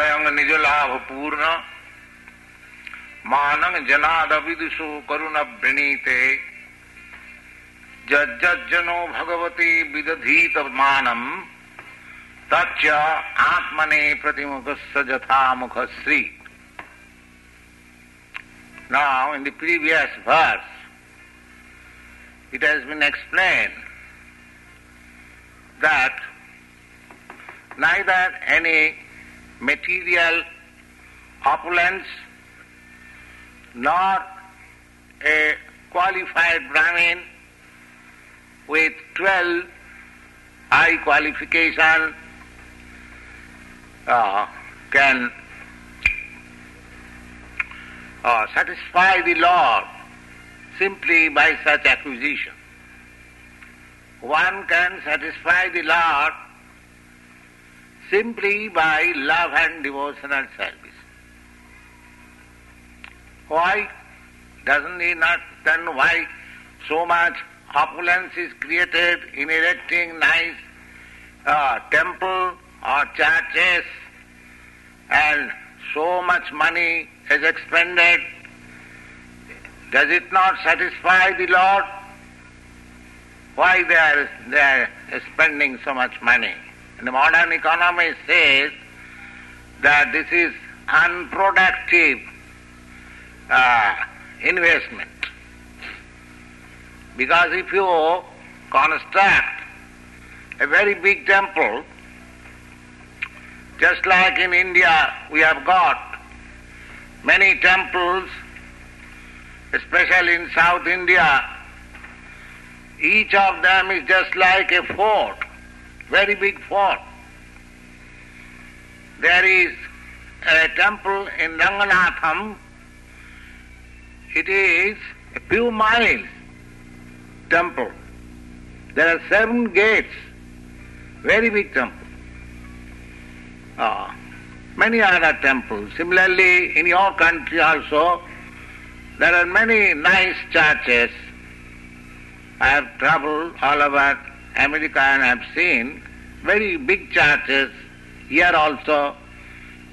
प्रभुरयंग निज लाभ पूर्ण। मानंग जनाद विदुषो करुण वृणीते जज्जनो भगवती विदधीत मानम। तच्च आत्मने प्रतिमुख सजथा मुख Shri. Now, in the previous verse, it has been explained that neither any material opulence nor a qualified Brahmin with 12 high qualification uh, can uh, satisfy the Lord simply by such acquisition. One can satisfy the Lord simply by love and devotional service. Why doesn't he not then why so much opulence is created in erecting nice uh, temple or churches and so much money is expended, does it not satisfy the Lord? Why they are, they are spending so much money? The modern economy says that this is unproductive uh, investment. Because if you construct a very big temple, just like in India we have got many temples, especially in South India, each of them is just like a fort, very big fort. There is a temple in Ranganatham, it is a few miles temple. There are seven gates, very big temple. Ah many other temples. Similarly, in your country also, there are many nice churches. I have traveled all over America and I have seen very big churches. Here also,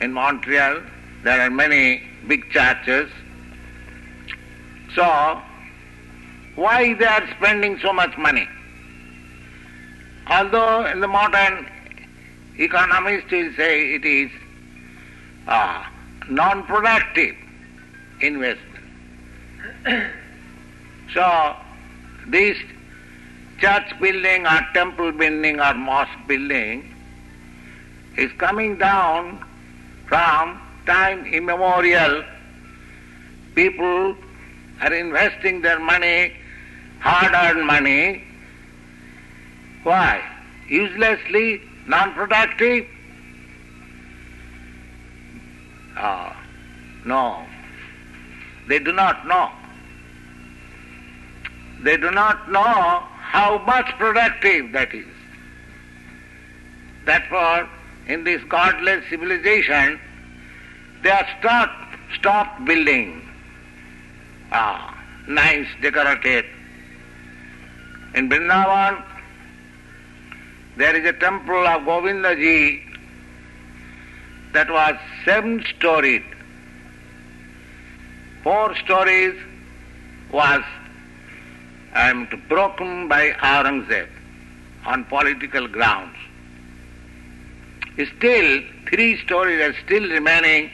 in Montreal, there are many big churches. So, why they are spending so much money? Although in the modern economy still say it is uh, non-productive investment. so this church building or temple building or mosque building is coming down from time immemorial. People are investing their money, hard-earned money. Why? Uselessly, non-productive, Ah, no. They do not know. They do not know how much productive that is. Therefore, in this godless civilization, they are stopped, stopped building ah, nice decorated. In Vrindavan, there is a temple of Govindaji that was seven storied. Four stories was um, broken by Aurangzeb on political grounds. Still, three stories are still remaining.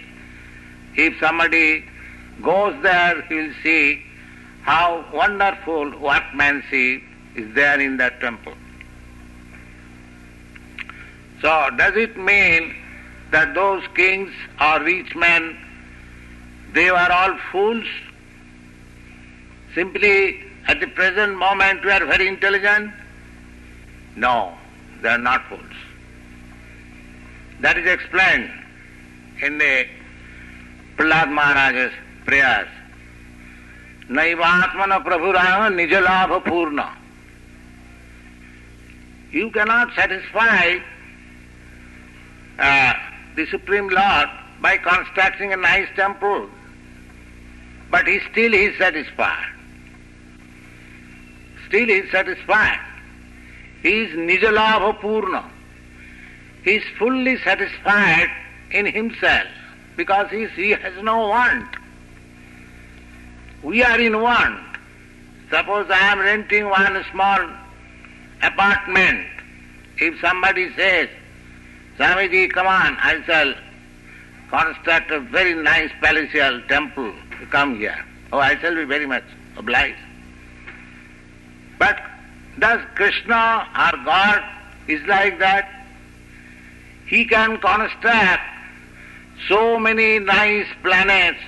If somebody goes there, he will see how wonderful workmanship is there in that temple. So, does it mean that those kings or rich men, they were all fools. Simply at the present moment we are very intelligent. No, they are not fools. That is explained in the Prahlad Maharaj's prayers. Naivatmana Prabhuraya Nijalabha Purna. You cannot satisfy uh, the Supreme Lord by constructing a nice temple. But he still is satisfied. Still he is satisfied. He is Nijalabha Purna. He is fully satisfied in himself because he, he has no want. We are in want. Suppose I am renting one small apartment. If somebody says, Swamiji, come on, I shall construct a very nice palatial temple to come here. Oh, I shall be very much obliged. But does Krishna or God is like that? He can construct so many nice planets,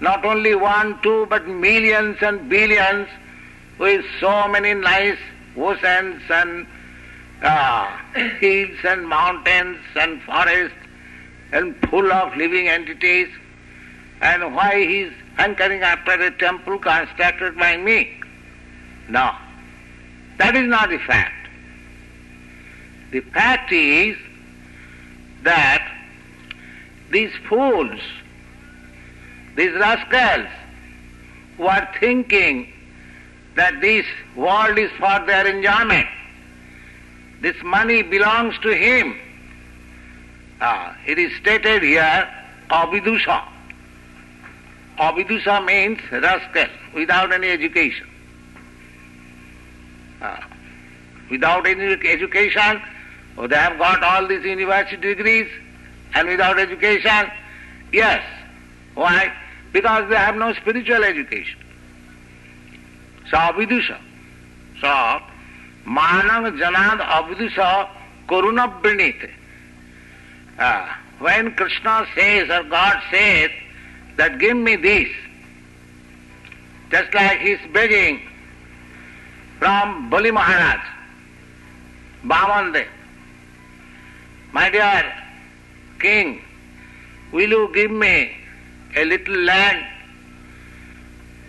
not only one, two, but millions and billions with so many nice oceans and uh, hills and mountains and forests and full of living entities. And why he is hankering after a temple constructed by me? No, that is not the fact. The fact is that these fools, these rascals, who are thinking that this world is for their enjoyment, this money belongs to him. Uh, it is stated here, Avidusha. Avidusha means rascal, without any education. Uh, without any education, oh, they have got all these university degrees, and without education, yes. Why? Because they have no spiritual education. So, Avidusha. So, Manang Janad Avidusha Koruna Brinite. Uh, when Krishna says or God says that give me this, just like he is begging from Bali Maharaj, Bhamande, my dear king, will you give me a little land?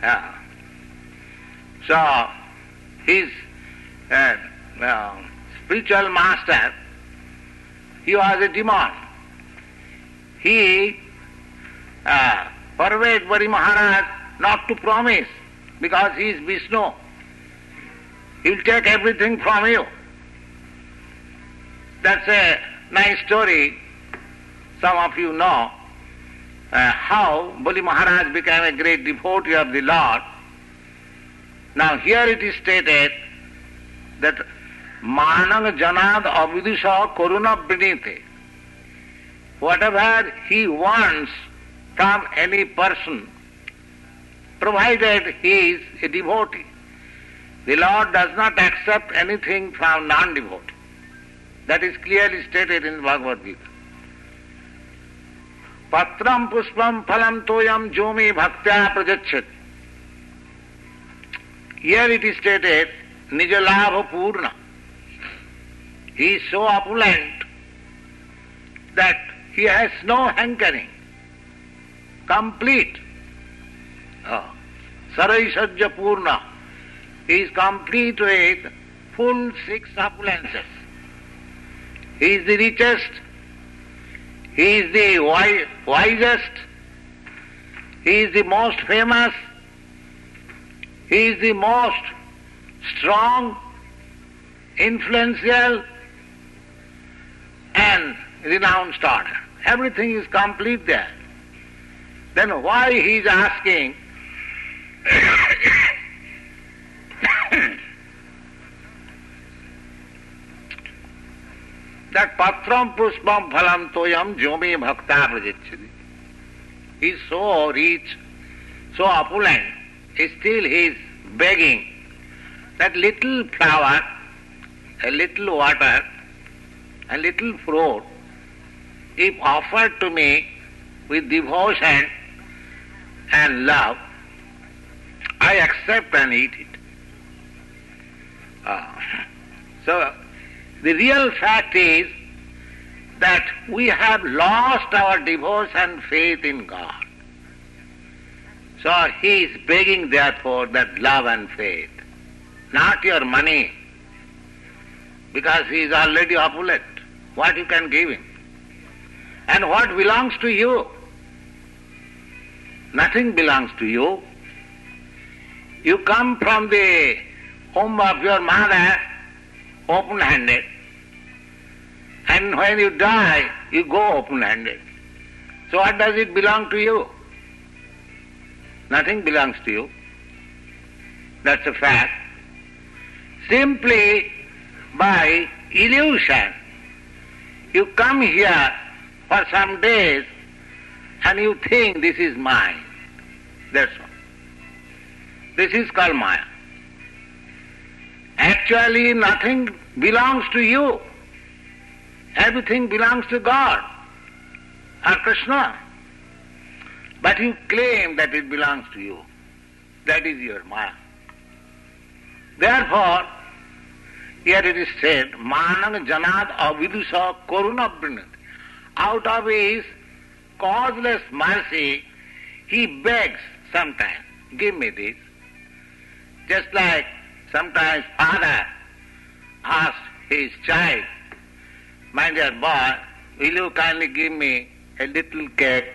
Uh, so his uh, uh, spiritual master, he was a demon. He uh, persuaded Bali Maharaj not to promise because he is Vishnu. He will take everything from you. That's a nice story. Some of you know uh, how Bali Maharaj became a great devotee of the Lord. Now here it is stated that Manang Janad Avidusha Koruna Brinite. Whatever he wants from any person, provided he is a devotee. The Lord does not accept anything from non-devotee. That is clearly stated in Bhagavad Gita. Patram puspam phalam toyam jomi bhaktya prajachat. Here it is stated, Nijalabha Purna. He is so opulent that he has no hankering. Complete. Oh. Saraisajja Purna. He is complete with full six opulences. He is the richest, he is the wi- wisest, he is the most famous, he is the most strong, influential, and renounced order. Everything is complete there. Then why he is asking that patram puspam phalam toyam jomi bhakta prajachati. He is so rich, so opulent, still he is begging that little flower, a little water, a little fruit, if offered to me with devotion and love, I accept and eat it. Ah. So, the real fact is that we have lost our devotion faith in God. So he is begging therefore that love and faith, not your money, because he is already opulent. What you can give him? And what belongs to you? Nothing belongs to you. You come from the home of your mother open handed, And when you die, you go open-handed. So what does it belong to you? Nothing belongs to you. That's a fact. Simply by illusion, you come here for some days and you think this is mine. That's all. This is called Maya. Actually, nothing belongs to you. Everything belongs to God or Krishna. But you claim that it belongs to you. That is your Maya. Therefore, here it is said, Manang Janad Avidusha Koruna Out of his causeless mercy, he begs sometimes, give me this. Just like sometimes father asks his child, my dear boy, will you kindly give me a little cake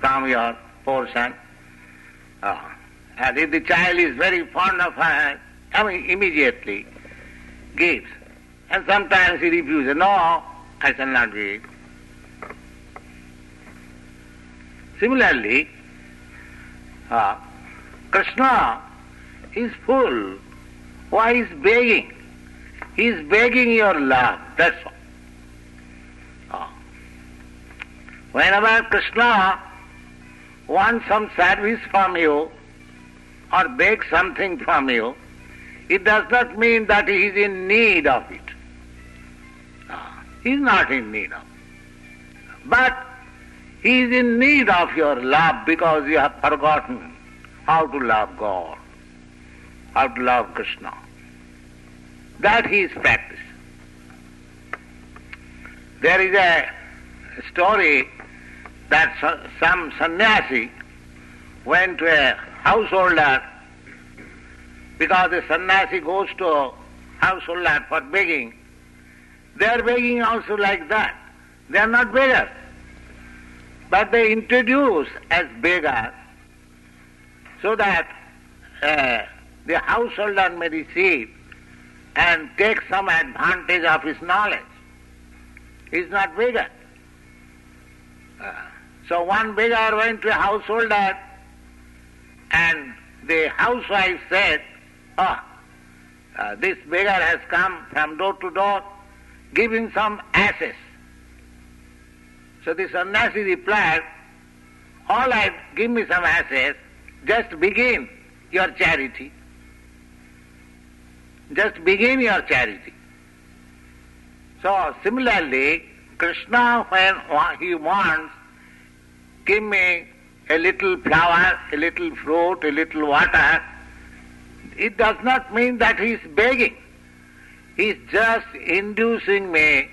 from your portion? Uh, and if the child is very fond of her, I mean, immediately gives. And sometimes he refuses, no, I shall not give. Similarly, uh, Krishna is full. Why is begging? He is begging your love, that's all. Uh, whenever Krishna wants some service from you or begs something from you, it does not mean that he is in need of it. Uh, he is not in need of. But he is in need of your love because you have forgotten how to love God, to love Krishna. That he is practicing. There is a story that some sannyasi went to a householder because the sannyasi goes to a householder for begging. They are begging also like that. They are not beggars. But they introduce as beggars so that uh, the householder may receive and take some advantage of his knowledge. He is not beggar. Uh, so one beggar went to a householder and the housewife said, oh, uh, this beggar has come from door to door, give him some asses. So the sannyasi replied, all right, give me some asses, just begin your charity. Just begin your charity. So similarly, Krishna, when he wants, give me a little flower, a little fruit, a little water, it does not mean that he is begging. He is just inducing me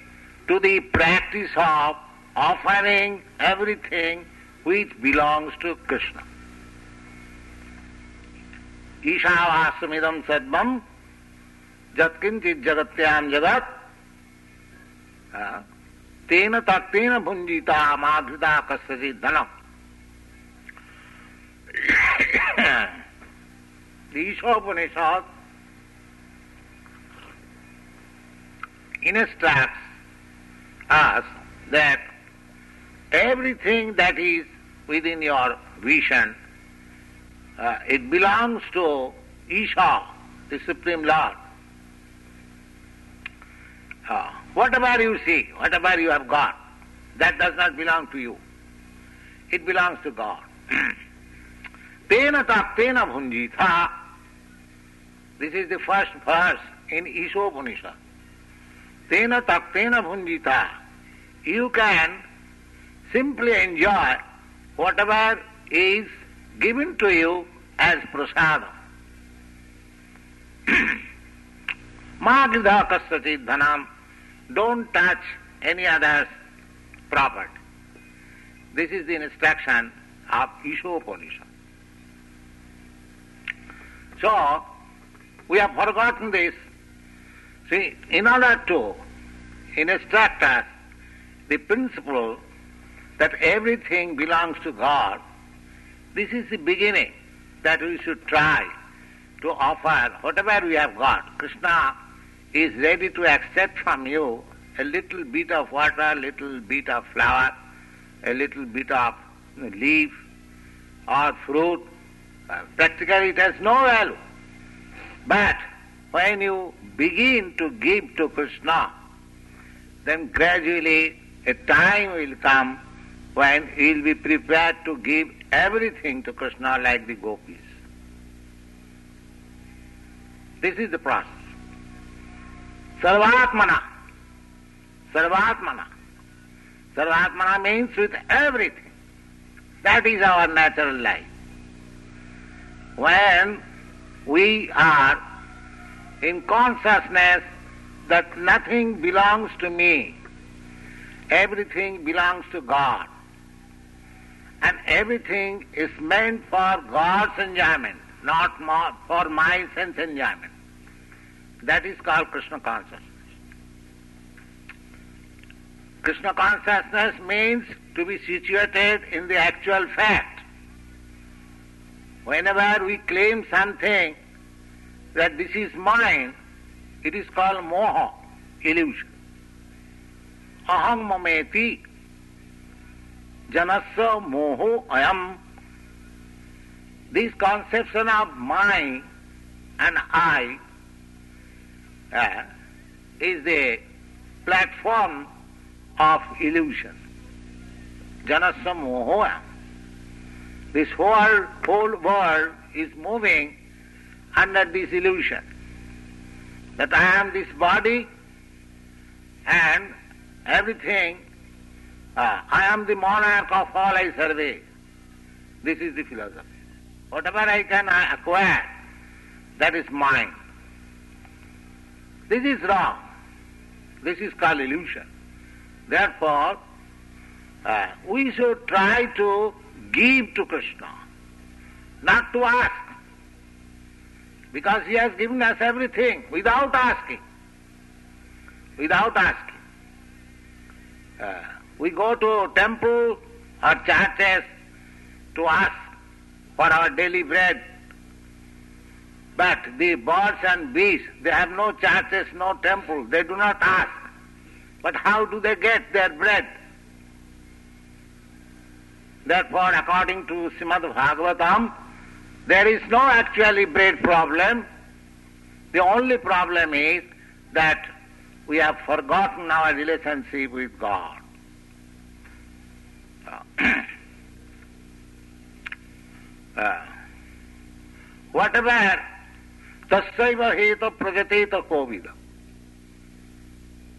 to the practice of offering everything which belongs to Krishna. ईशावासमिदम सद्मम जत्किंचित जगत्यान जगत तेन तक तेन भुंजिता माधुता कस्य धन Ishopanishad instructs us that everything that is within your vision it belongs to Isha the supreme lord Uh, whatever you see, whatever you have got, that does not belong to you. It belongs to God. Tena taktena bhunjita this is the first verse in Ishopanishad. Tena taktena bhunjita. You can simply enjoy whatever is given to you as prasadam. Magidha kasati dhanam. Don't touch any other's property. This is the instruction of Ishopanishad. So, we have forgotten this. See, in order to instruct us the principle that everything belongs to God, this is the beginning that we should try to offer whatever we have got. Krishna is ready to accept from you a little bit of water, a little bit of flower, a little bit of leaf or fruit. Uh, practically it has no value. But when you begin to give to Krishna, then gradually a time will come when he will be prepared to give everything to Krishna like the gopis. This is the process. Sarvatmana. Sarvatmana. Sarvatmana means with everything. That is our natural life. When we are in consciousness that nothing belongs to me, everything belongs to God, and everything is meant for God's enjoyment, not for my sense enjoyment. That is called Krishna consciousness. Krishna consciousness means to be situated in the actual fact. Whenever we claim something that this is mine, it is called moha, illusion. Aham mameti, janasya moho ayam. This conception of mine and I uh, is the platform of illusion. Janasya mohoya. This whole, whole world is moving under this illusion that I am this body and everything, uh, I am the monarch of all I survey. This is the philosophy. Whatever I can acquire, that is mine. This is wrong. This is called illusion. Therefore, uh, we should try to give to Krishna, not to ask. Because he has given us everything without asking. Without asking. Uh, we go to temple or churches to ask for our daily bread but the birds and beasts, they have no churches, no temples, they do not ask. But how do they get their bread? Therefore, according to Srimad Bhagavatam, there is no actually bread problem. The only problem is that we have forgotten our relationship with God. uh, whatever Tasaiva heta pragateta kovida.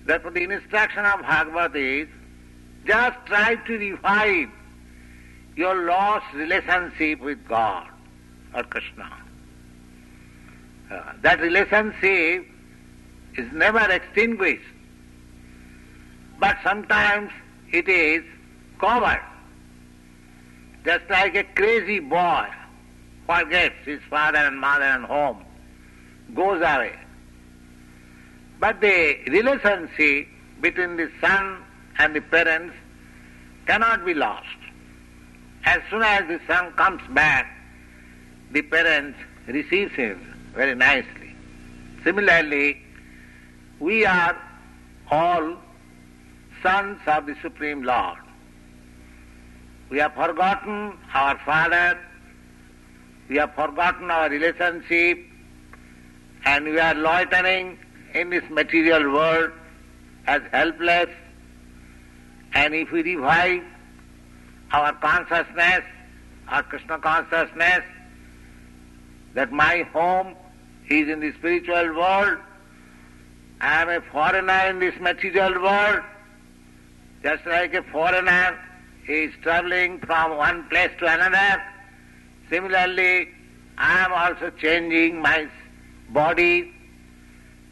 Therefore the instruction of Bhagavad is just try to revive your lost relationship with God or Krishna. Uh, that relationship is never extinguished, but sometimes it is covered. Just like a crazy boy forgets his father and mother and home goes away. But the relationship between the son and the parents cannot be lost. As soon as the son comes back, the parents receive him very nicely. Similarly, we are all sons of the Supreme Lord. We have forgotten our father, we have forgotten our relationship and we are loitering in this material world as helpless. And if we revive our consciousness, our Krishna consciousness, that my home is in the spiritual world, I am a foreigner in this material world, just like a foreigner is traveling from one place to another. Similarly, I am also changing my body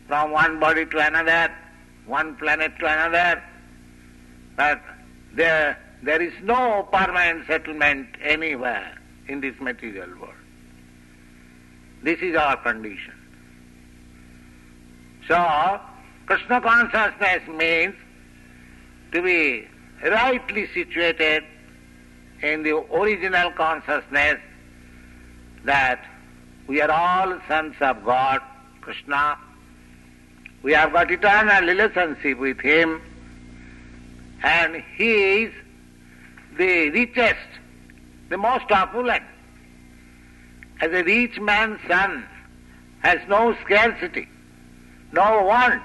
from one body to another, one planet to another, but there, there is no permanent settlement anywhere in this material world. This is our condition. So, Krishna consciousness means to be rightly situated in the original consciousness that we are all sons of God, Krishna, We have got eternal relationship with Him, and He is the richest, the most opulent. As a rich man's son has no scarcity, no want.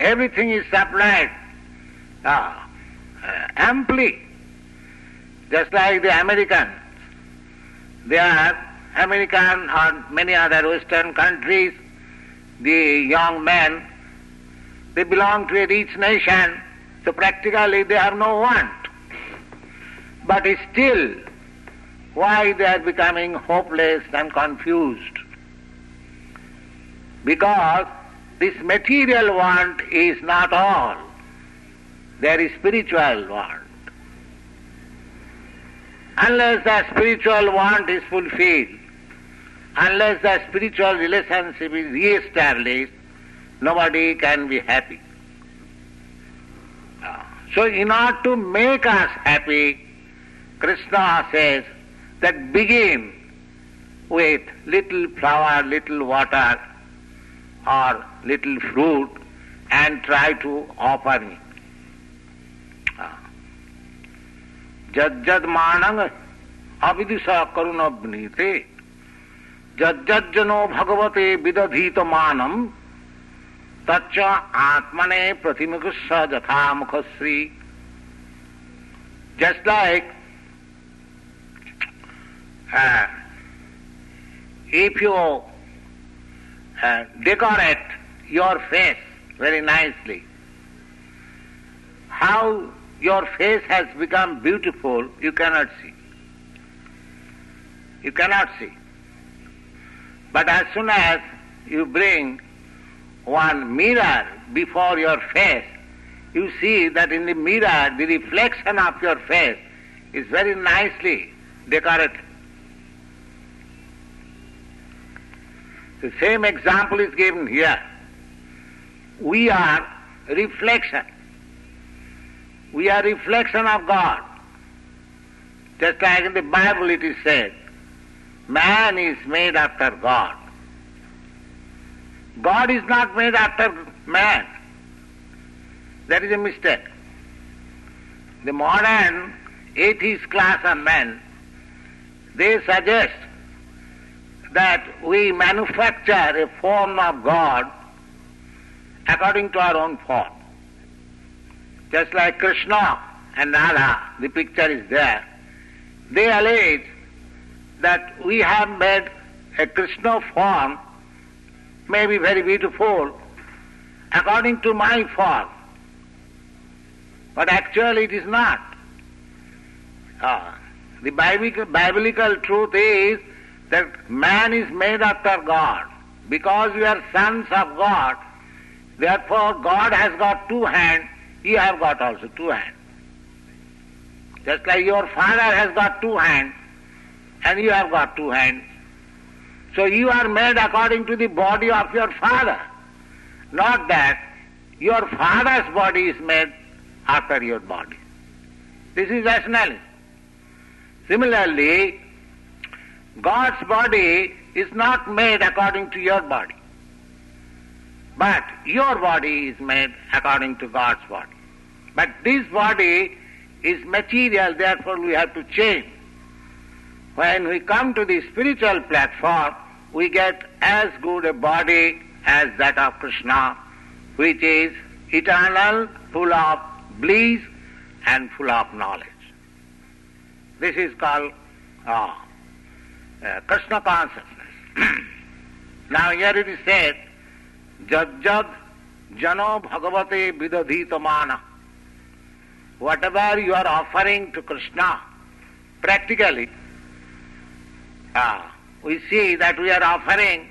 Everything is supplied uh, amply. Just like the Americans. They are American or many other Western countries, the young men, they belong to a rich nation, so practically they have no want. But still, why they are becoming hopeless and confused? Because this material want is not all. There is spiritual want. Unless the spiritual want is fulfilled, unless the spiritual relationship is re-established, nobody can be happy. So in order to make us happy, Krishna says that begin with little flower, little water, or little fruit, and try to offer me. जज्जद मानंग अविदिशा करुण नीते जज्जनो भगवते विदधीत मानम तच्च आत्मने प्रतिमुख स यथा मुख Shri just like if you decorate your face very nicely how your face has become beautiful you cannot see you cannot see But as soon as you bring one mirror before your face, you see that in the mirror the reflection of your face is very nicely decorated. The same example is given here. We are reflection. We are reflection of God. Just like in the Bible it is said, man is made after God. God is not made after man. That is a mistake. The modern atheist class of men, they suggest that we manufacture a form of God according to our own form. Just like Krishna and Radha, the picture is there. They allege that we have made a Krishna form, may be very beautiful, according to my form. But actually it is not. Uh, the biblical, biblical truth is that man is made after God. Because we are sons of God, therefore God has got two hands you have got also two hands. Just like your father has got two hands, and you have got two hands. So you are made according to the body of your father. Not that your father's body is made after your body. This is rationalism. Similarly, God's body is not made according to your body. But your body is made according to God's body. But this body is material, therefore we have to change. When we come to the spiritual platform, we get as good a body as that of Krishna, which is eternal, full of bliss, and full of knowledge. This is called uh, uh, Krishna consciousness. now here it is said, Jajjad jano bhagavate vidadhita mana. Whatever you are offering to Krishna, practically, uh, we see that we are offering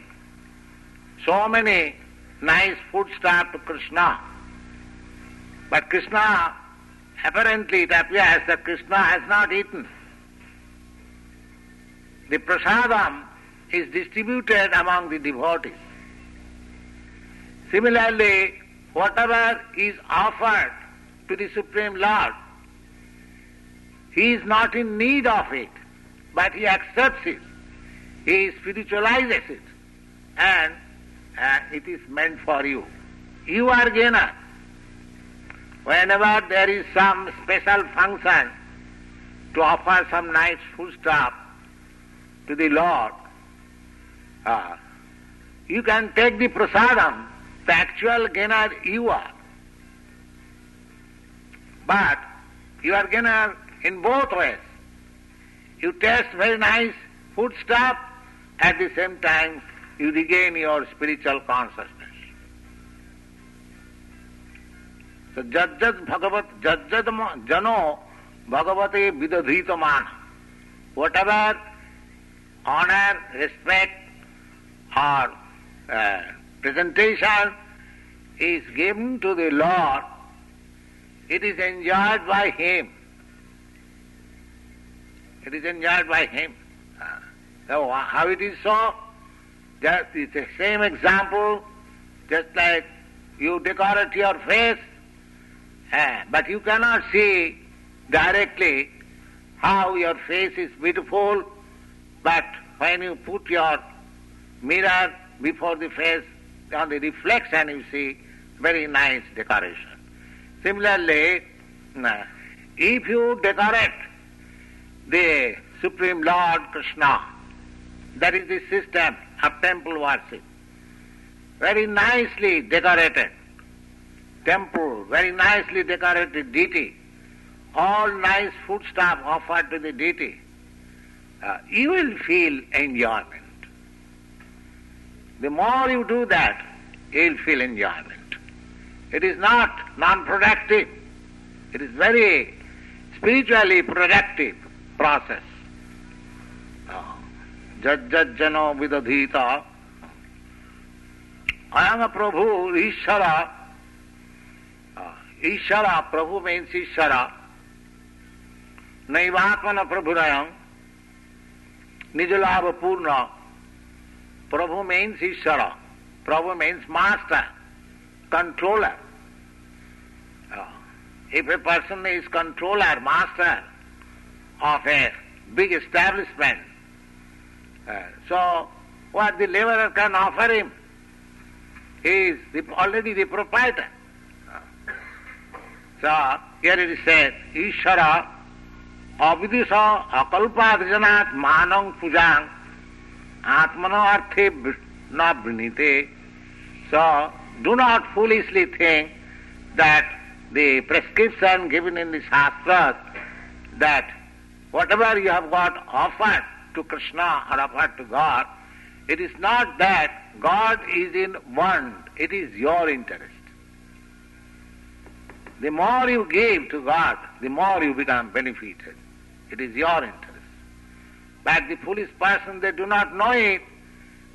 so many nice foodstuff to Krishna. But Krishna, apparently it appears that Krishna has not eaten. The prasadam is distributed among the devotees. Similarly, whatever is offered to the Supreme Lord, he is not in need of it, but he accepts it. He spiritualizes it, and uh, it is meant for you. you are gainer. Whenever there is some special function to offer some nice food stuff to the Lord, uh, you can take the prasadam, the actual gainer you are. But you are gainer in both ways. You taste very nice food stuff, at the same time you regain your spiritual consciousness. So jajjad bhagavat jajjad jano bhagavate vidadhita man. Whatever honor, respect or uh, presentation is given to the Lord, it is enjoyed by him. It is enjoyed by him. Uh, so how it is so? Just it's the same example, just like you decorate your face, uh, but you cannot see directly how your face is beautiful, but when you put your mirror before the face, on the reflection you see very nice decoration. Similarly, if you decorate the Supreme Lord Krishna, that is the system of temple worship, very nicely decorated temple, very nicely decorated deity, all nice food stuff offered to the deity, uh, you will feel enjoyment. The more you do that, you will feel enjoyment. It is not non-productive. It is very spiritually productive process. Jajjano vidadhita. I am a Prabhu, Ishara. Ishara, Prabhu means Ishara. Naivatmana Prabhurayam. Nijalabha Purna. Prabhu means Ishara. Prabhu means master, controller. If a person is controller, master of a big establishment, uh, so what the laborer can offer him? He is the, already the proprietor. So here it is said, Ishara avidisa akalpadjanat manang pujang atmano arthe na brinite. So do not foolishly think that the prescription given in the Shastras that whatever you have got offered to Krishna or offered to God, it is not that God is in want, it is your interest. The more you give to God, the more you become benefited. It is your interest. But the foolish person, they do not know it.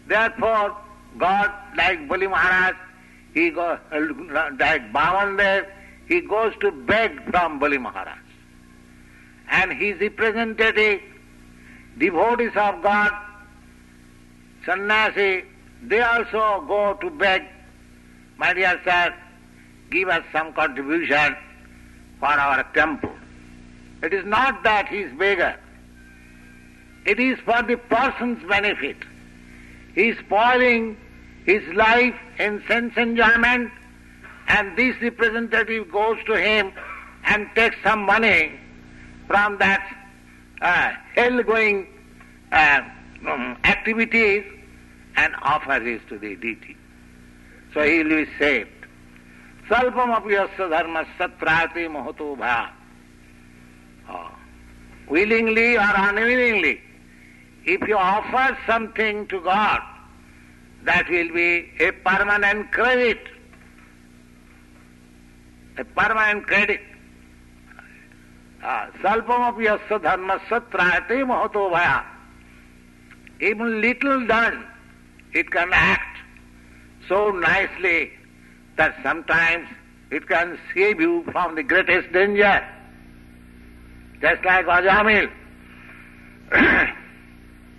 Therefore, God, like Bali Maharaj, he goes, like Bhavan there, he goes to beg from Bali Maharaj. And his representative, devotees of God, sannyasi, they also go to beg, my dear sir, give us some contribution for our temple. It is not that he is beggar. It is for the person's benefit. He is spoiling his life in sense enjoyment and this representative goes to him and takes some money from that uh, hell-going uh, um, activities and offers it to the deity. So he will be saved. Salpam apyasya dharma satrati mahato bhaya. Oh. Willingly or unwillingly, if you offer something to God, that will be a permanent credit a permanent credit. Salpam yasya dharmasya trayate mahato bhaya. Even little done, it can act so nicely that sometimes it can save you from the greatest danger. Just like Ajamil.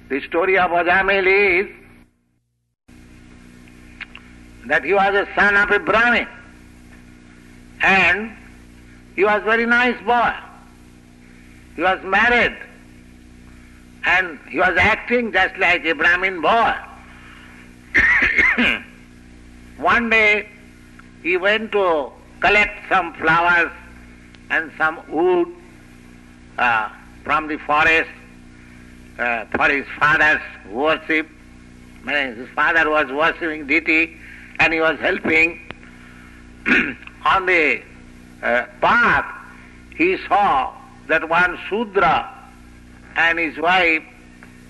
the story of Ajamil is that he was a son of a Brahmin. And he was very nice boy. He was married. And he was acting just like a Brahmin boy. One day, he went to collect some flowers and some wood uh, from the forest uh, for his father's worship. His father was worshipping deity and he was helping. On the uh, path, he saw that one Sudra and his wife,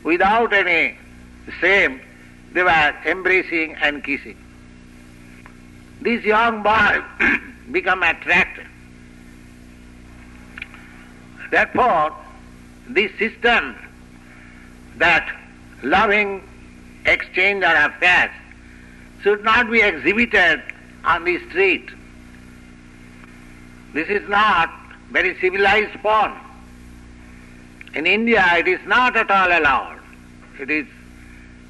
without any shame, they were embracing and kissing. This young boy become attracted. Therefore, this system that loving exchange or affairs should not be exhibited on the street. This is not very civilized form. In India, it is not at all allowed. It is,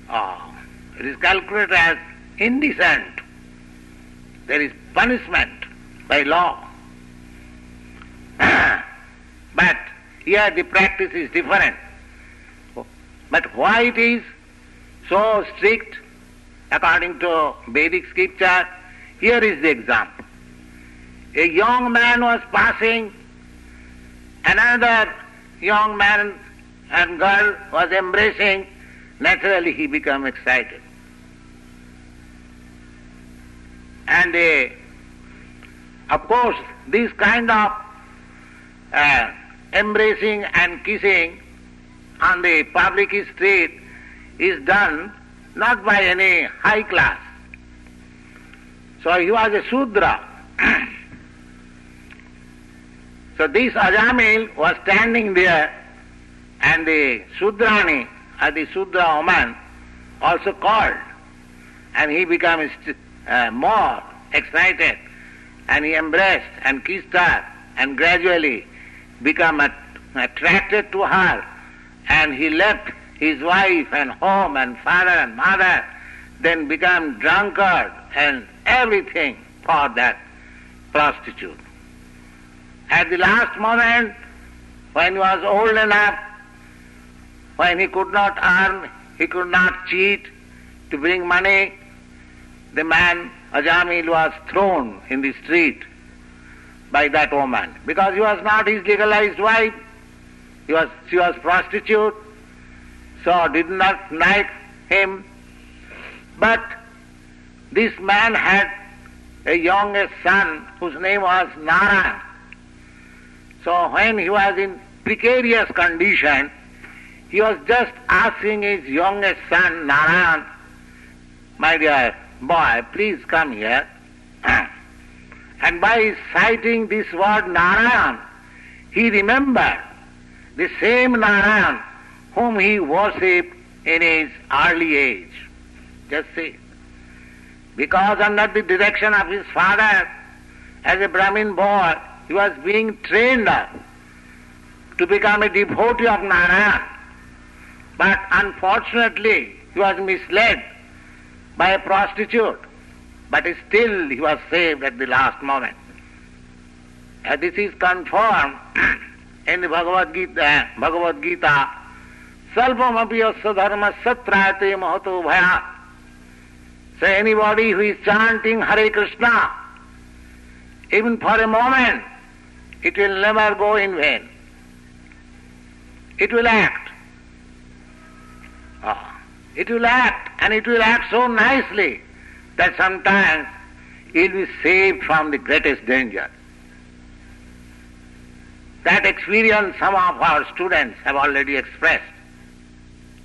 uh, it is calculated as indecent. There is punishment by law. but here the practice is different. But why it is so strict according to Vedic scripture? Here is the example. A young man was passing, another young man and girl was embracing, naturally he became excited. And uh, of course, this kind of uh, embracing and kissing on the public street is done not by any high class. So he was a Sudra. so this Ajamil was standing there and the Sudrani, or the Sudra woman, also called. And he became uh, more excited and he embraced and kissed her and gradually become attracted to her and he left his wife and home and father and mother, then became drunkard and everything for that prostitute. At the last moment, when he was old enough, when he could not earn, he could not cheat to bring money, the man Ajamil was thrown in the street by that woman because he was not his legalized wife. He was, she was prostitute, so did not like him. But this man had a youngest son whose name was Narayan. So when he was in precarious condition, he was just asking his youngest son, Narayan, my dear boy, please come here. and by citing this word Narayan, he remembered the same Narayan whom he worshipped in his early age. Just see. Because under the direction of his father, as a Brahmin boy, he was being trained to become a devotee of Narayan. But unfortunately, he was misled by a prostitute. But still he was saved at the last moment. And this is confirmed in the Bhagavad Gita, Bhagavad Gita, dharmasya trayate mahato bhaya. So anybody who is chanting Hare Krishna, even for a moment, it will never go in vain. It will act. Ah, it will act, and it will act so nicely that sometimes he will be saved from the greatest danger. That experience some of our students have already expressed.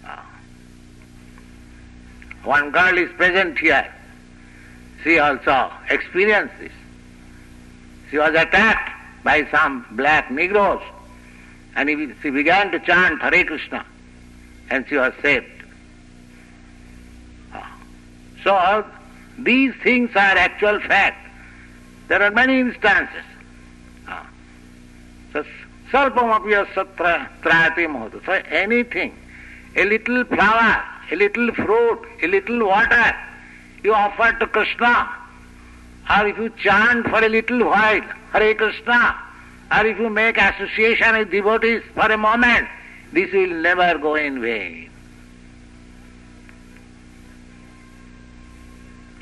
Ah. One girl is present here. She also experienced this. She was attacked by some black Negroes and she began to chant Hare Krishna and she was saved. Ah. So these things are actual fact. There are many instances. So, sarpamapya satra trayate mohoto. So anything, a little flower, a little fruit, a little water, you offer to Krishna, or if you chant for a little while, Hare Krishna, or if you make association with devotees for a moment, this will never go in vain.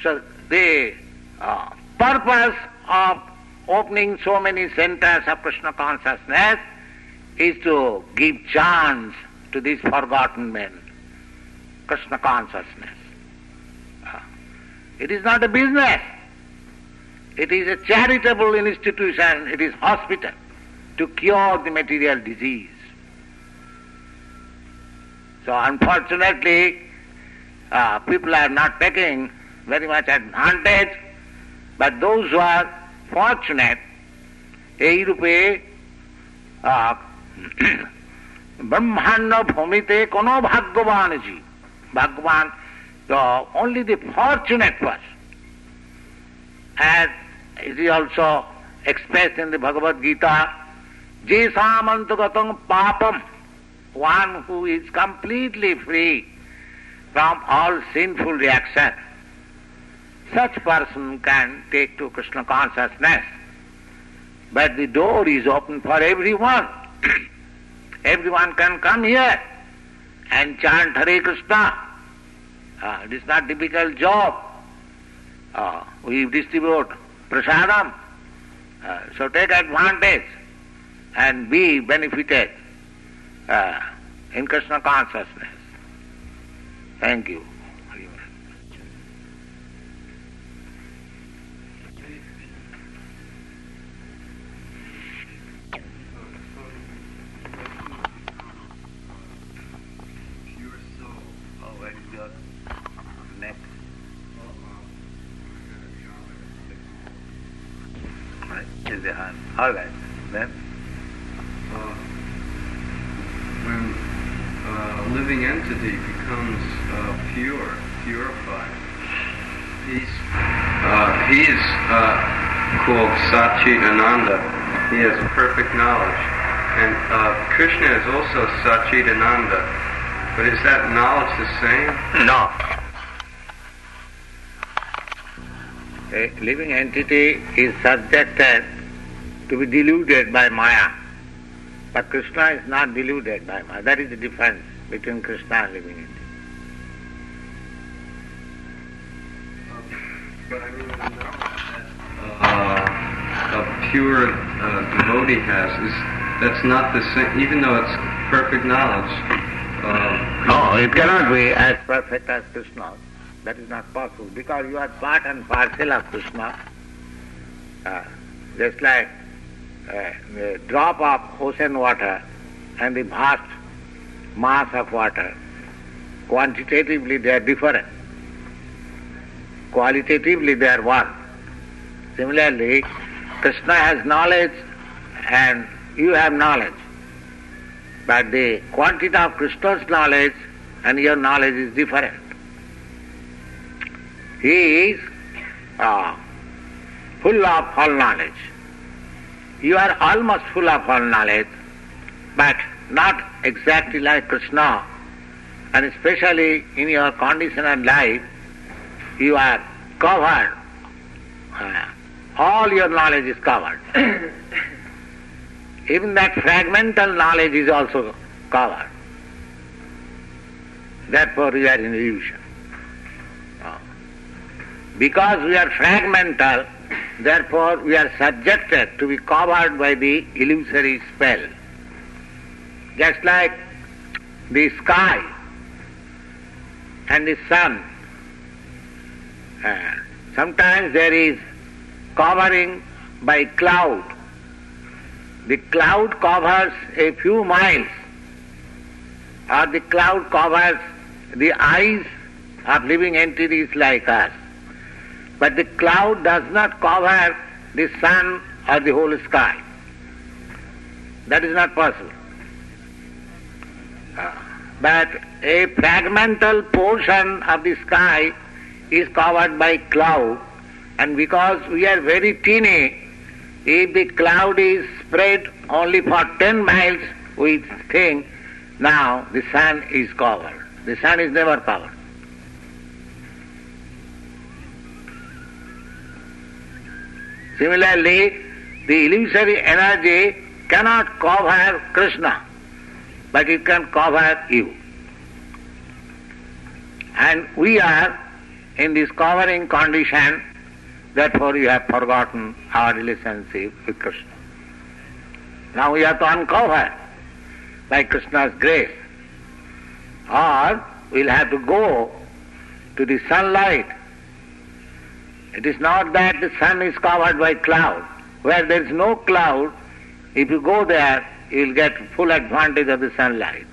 So the uh, purpose of opening so many centers of Krishna consciousness is to give chance to these forgotten men, Krishna consciousness. Uh, it is not a business. It is a charitable institution. It is hospital to cure the material disease. So unfortunately, uh, people are not taking very much advantage, but those who are fortunate, এই রূপে ব্রহ্মাণ্ড ভূমিতে কোনো ভাগ্যবান জীব ভাগ্যবান the only the fortunate person as it is also expressed in the Bhagavad Gita? Jesamantagatam papam. One who is completely free from all sinful reaction. Such person can take to Krishna consciousness. But the door is open for everyone. Everyone can come here and chant Hare Krishna. Uh, it is not difficult job. Uh, we distribute prasadam. Uh, so take advantage and be benefited uh, in Krishna consciousness. Thank you. Krishna is also Satchit Ananda. But is that knowledge the same? No. A living entity is subjected to be deluded by Maya. But Krishna is not deluded by Maya. That is the difference between Krishna and living entity. But I mean, the knowledge that uh, a pure uh, devotee has is that's not the same. Even though it's perfect knowledge. Uh, No, it cannot be as perfect as Krishna. That is not possible because you are part and parcel of Krishna. Uh, just like uh, the drop of ocean water and the vast mass of water, quantitatively they are different. Qualitatively they are one. Similarly, Krishna has knowledge and you have knowledge. But the quantity of Krishna's knowledge and your knowledge is different. He is uh, full of all knowledge. You are almost full of all knowledge, but not exactly like Krishna. And especially in your condition of life, you are covered. Uh, all your knowledge is covered. Even that fragmental knowledge is also covered. Therefore, we are in illusion. Uh, Because we are fragmental, therefore we are subjected to be covered by the illusory spell. Just like the sky and the sun. Uh, sometimes there is covering by cloud. The cloud covers a few miles, or the cloud covers the eyes of living entities like us. But the cloud does not cover the sun or the whole sky. That is not possible. Uh, But a fragmental portion of the sky is covered by cloud, and because we are very teeny, if the cloud is spread only for 10 miles, we think now the sun is covered. The sun is never covered. Similarly, the illusory energy cannot cover Krishna, but it can cover you. And we are in this covering condition Therefore you have forgotten our relationship with Krishna. Now we have to uncover by Krishna's grace. Or we'll have to go to the sunlight. It is not that the sun is covered by cloud. Where there is no cloud, if you go there, you will get full advantage of the sunlight.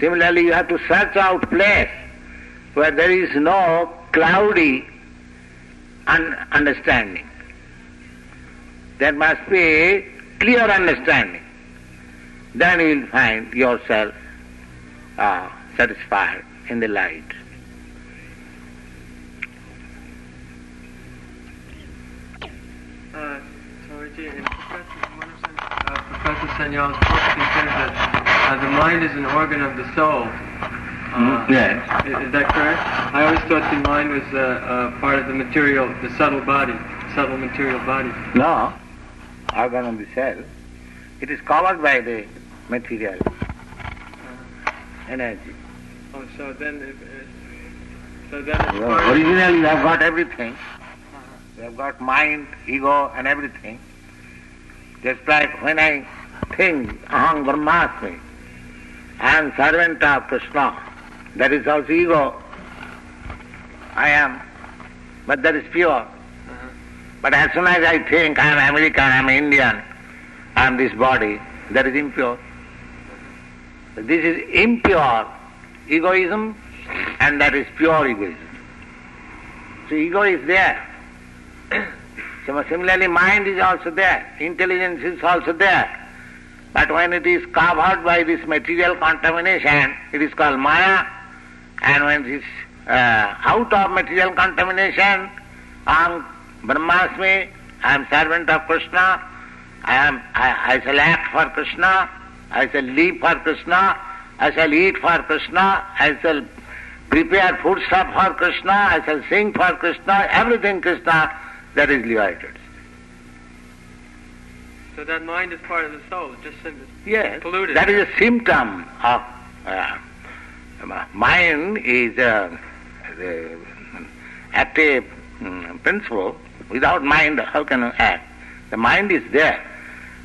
Similarly, you have to search out place where there is no cloudy un- understanding. There must be clear understanding. Then you will find yourself uh, satisfied in the light. Uh, Professor, uh, Professor Sanyal's book, he says that uh, the mind is an organ of the soul. Uh, Mm, yes. Is that correct? I always thought the mind was uh, uh, part of the material, the subtle body, subtle material body. No, organ of the cell. It is covered by the material energy. Oh, so then, if, uh, so then it's Yeah, part of, Originally, you have got everything. You have got mind, ego, and everything. Just like when I think, aham brahmasmi, I am servant of Krishna. That is also ego. I am. But that is pure. Mm-hmm. But as soon as I think I am American, I am Indian, I am this body, that is impure. This is impure egoism and that is pure egoism. So ego is there. So Similarly, mind is also there, intelligence is also there. But when it is covered by this material contamination, it is called Maya. And when it is uh, out of material contamination, I am Brahmasmi, I am servant of Krishna, I, am, I, I shall act for Krishna, I shall live for Krishna, I shall eat for Krishna, I shall prepare food stuff for Krishna, I shall sing for Krishna, everything Krishna, that is liberated. so that mind is part of the soul. Just Yes, polluted. that is a symptom of uh, mind is uh, the active mm, principle. Without mind, how can you act? The mind is there,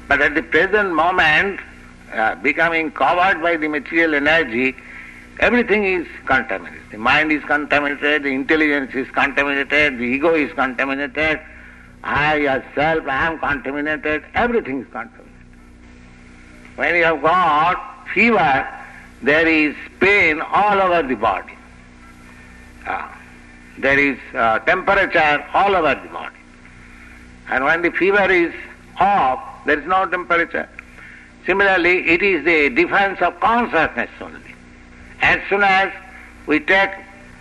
but at the present moment, uh, becoming covered by the material energy, everything is contaminated. The mind is contaminated, the intelligence is contaminated, the ego is contaminated, I yourself I am contaminated, everything is contaminated. When you have got fever, there is pain all over the body. Ah, there is uh, temperature all over the body. And when the fever is off, there is no temperature. Similarly, it is the difference of consciousness only. As soon as we take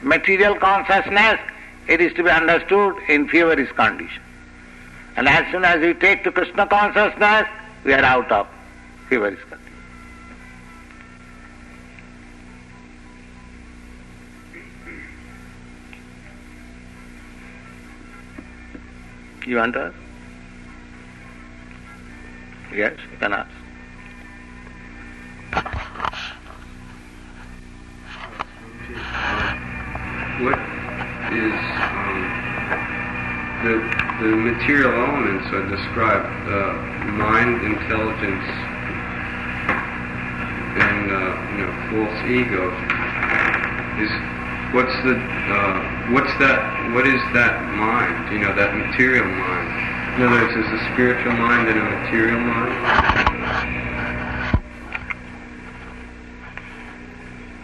material consciousness, it is to be understood in feverish condition. And as soon as we take to Krishna consciousness, we are out of feverish You want to ask? Yes, you can ask. What is um, the the material elements are described? Uh, mind, intelligence, and uh, you know, false ego. Is what's the uh, what's that? What is that mind? You know, that material mind. In other words, is a spiritual mind and a material mind?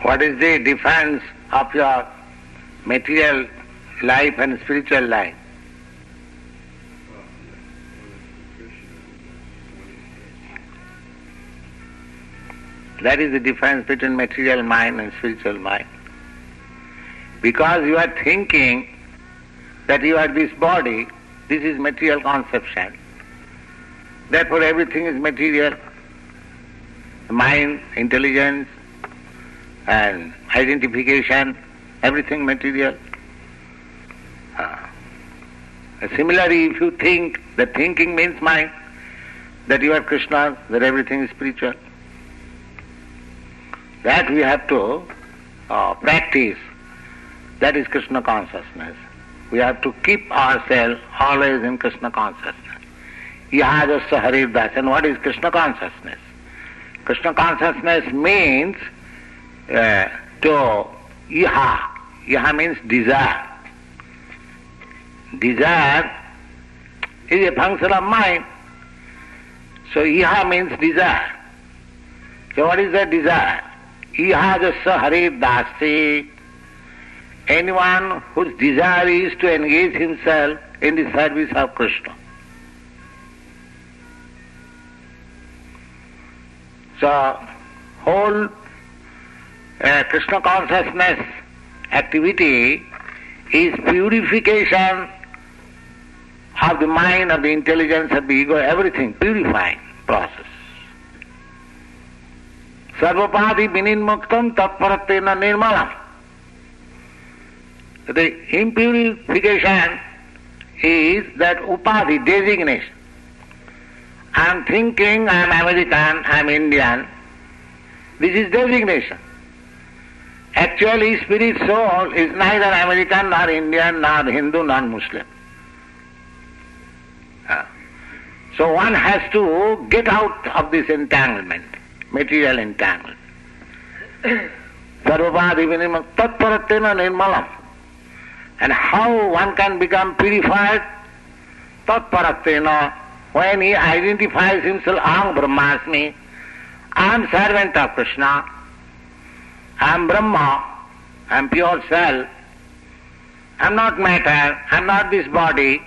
What is the difference of your material life and spiritual life? That is the difference between material mind and spiritual mind. Because you are thinking that you are this body, this is material conception. Therefore everything is material. Mind, intelligence, and identification, everything material. Ah. Similarly, if you think, that thinking means mind, that you are Krishna, that everything is spiritual. That we have to uh, practice. That is Krishna consciousness. we have to keep ourselves always in Krishna consciousness. Ihajasya Haridasa. And what is Krishna consciousness? Krishna consciousness means uh, to iha. Iha means desire. Desire is a function of mind. So iha means desire. So what is the desire? Ihajasya Haridasi. Anyone whose desire is to engage himself in the service of Krishna. So, whole uh, Krishna consciousness activity is purification of the mind, of the intelligence, of the ego, everything, purifying process. Sarvopadhi vinirmuktam tatparatvena nirmalam. The impurification is that upadhi, designation. I am thinking I am American, I am Indian. This is designation. Actually, spirit soul is neither American nor Indian nor Hindu nor Muslim. Ah. So one has to get out of this entanglement, material entanglement. Sarvopadhi tatparatvena nirmalam. And how one can become purified? Tatparatvena when he identifies himself, Aham Brahmasmi, I am servant of Krishna, I am Brahma, I am pure self, I am not matter, I am not this body.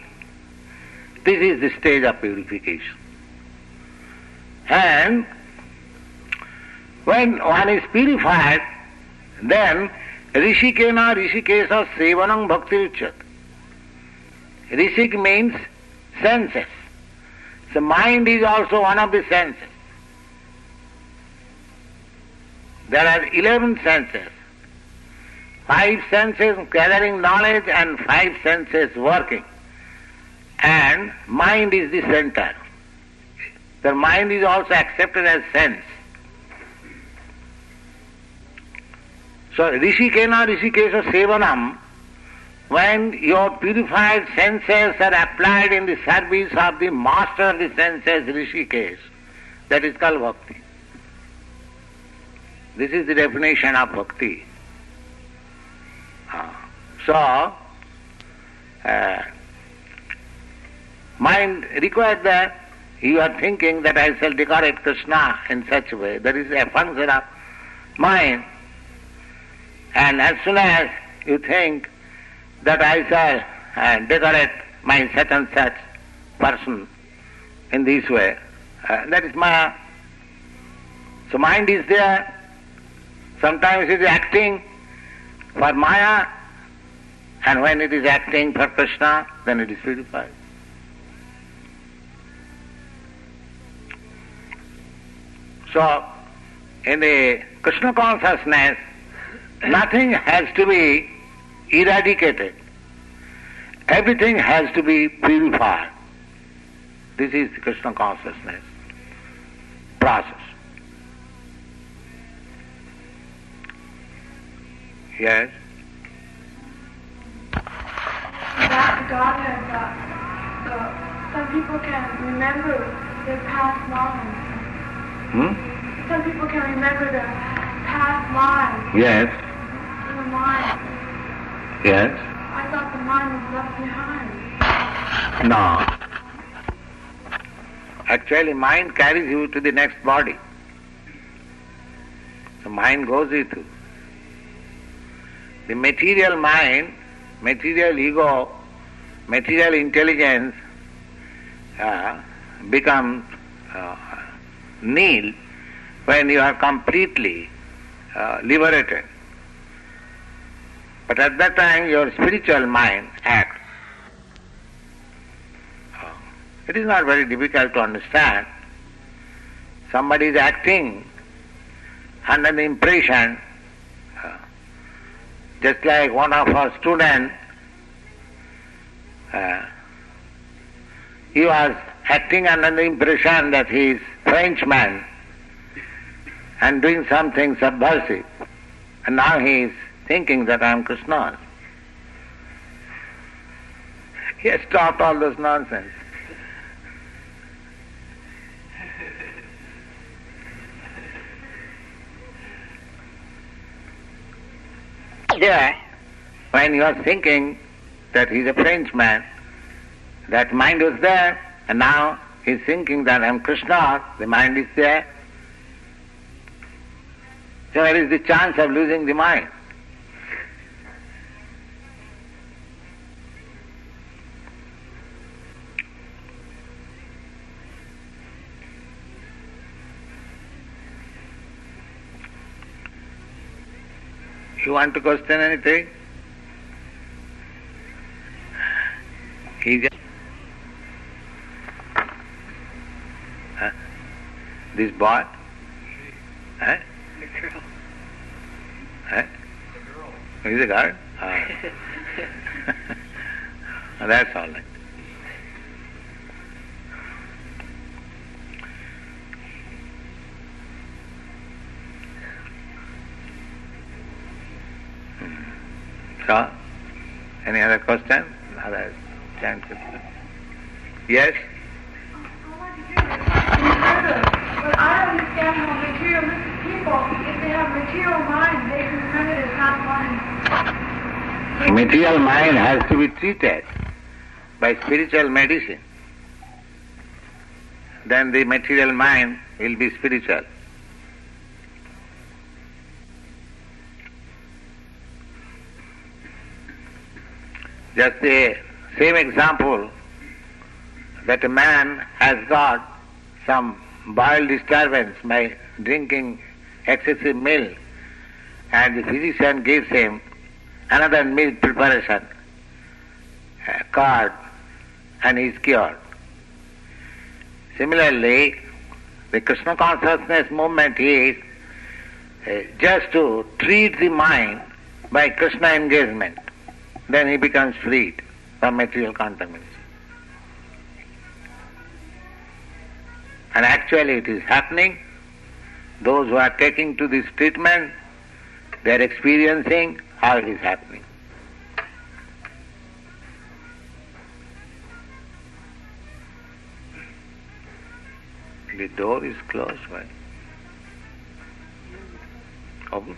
This is the stage of purification. And when one is purified, then Rishikena Rishikesa Sevanam Bhakti Uchat. Rishik means senses. The mind is also one of the senses. There are eleven senses. Five senses gathering knowledge and five senses working. And mind is the center. The mind is also accepted as sense. So Rishikena Rishikesha Sevanam when your purified senses are applied in the service of the master of the senses, Rishikesh, that is called bhakti. This is the definition of bhakti. Uh, so, uh, mind requires that you are thinking that I shall decorate Krishna in such a way. That is a function of mind. And as soon as you think that I shall uh, decorate my such and such person in this way. Uh, that is Maya. So mind is there. Sometimes it is acting for Maya, and when it is acting for Krishna, then it is purified. So, in the Krishna consciousness, nothing has to be eradicated. Everything has to be purified. This is Krishna consciousness process. Yes? That Godhead, that uh, some people can remember their past lives. Hmm? Some people can remember their past lives Yes. The mind. Yes. I thought the mind was left behind. No. Actually, mind carries you to the next body. The mind goes with you. The material mind, material ego, material intelligence uh, becomes uh, nil when you are completely uh, liberated. But at that time, your spiritual mind acts. Uh, It is not very difficult to understand. Somebody is acting under the impression, uh, just like one of our students, uh, he was acting under the impression that he is Frenchman and doing something subversive. And now he is thinking that I am Krishna. He has stopped all those nonsense. Here, when you are thinking that he's a Frenchman, that mind was there, and now he's thinking that I'm Krishna, the mind is there. So there is the chance of losing the mind? You want to question anything? He just huh? This boy? Huh? The girl. Huh? The girl. He's a girl? Ah. That's all right. So, any other question? Yes? But I understand how materialistic people, if they have material mind, they can it as not mind. Material mind has to be treated by spiritual medicine. Then the material mind will be spiritual. Just the same example that a man has got some bowel disturbance by drinking excessive milk and the physician gives him another milk preparation, uh, curd, and he is cured. Similarly, the Krishna consciousness movement is uh, just to treat the mind by Krishna engagement. Then he becomes freed from material contamination. And actually it is happening. Those who are taking to this treatment, they are experiencing how it is happening. The door is closed, right? Open.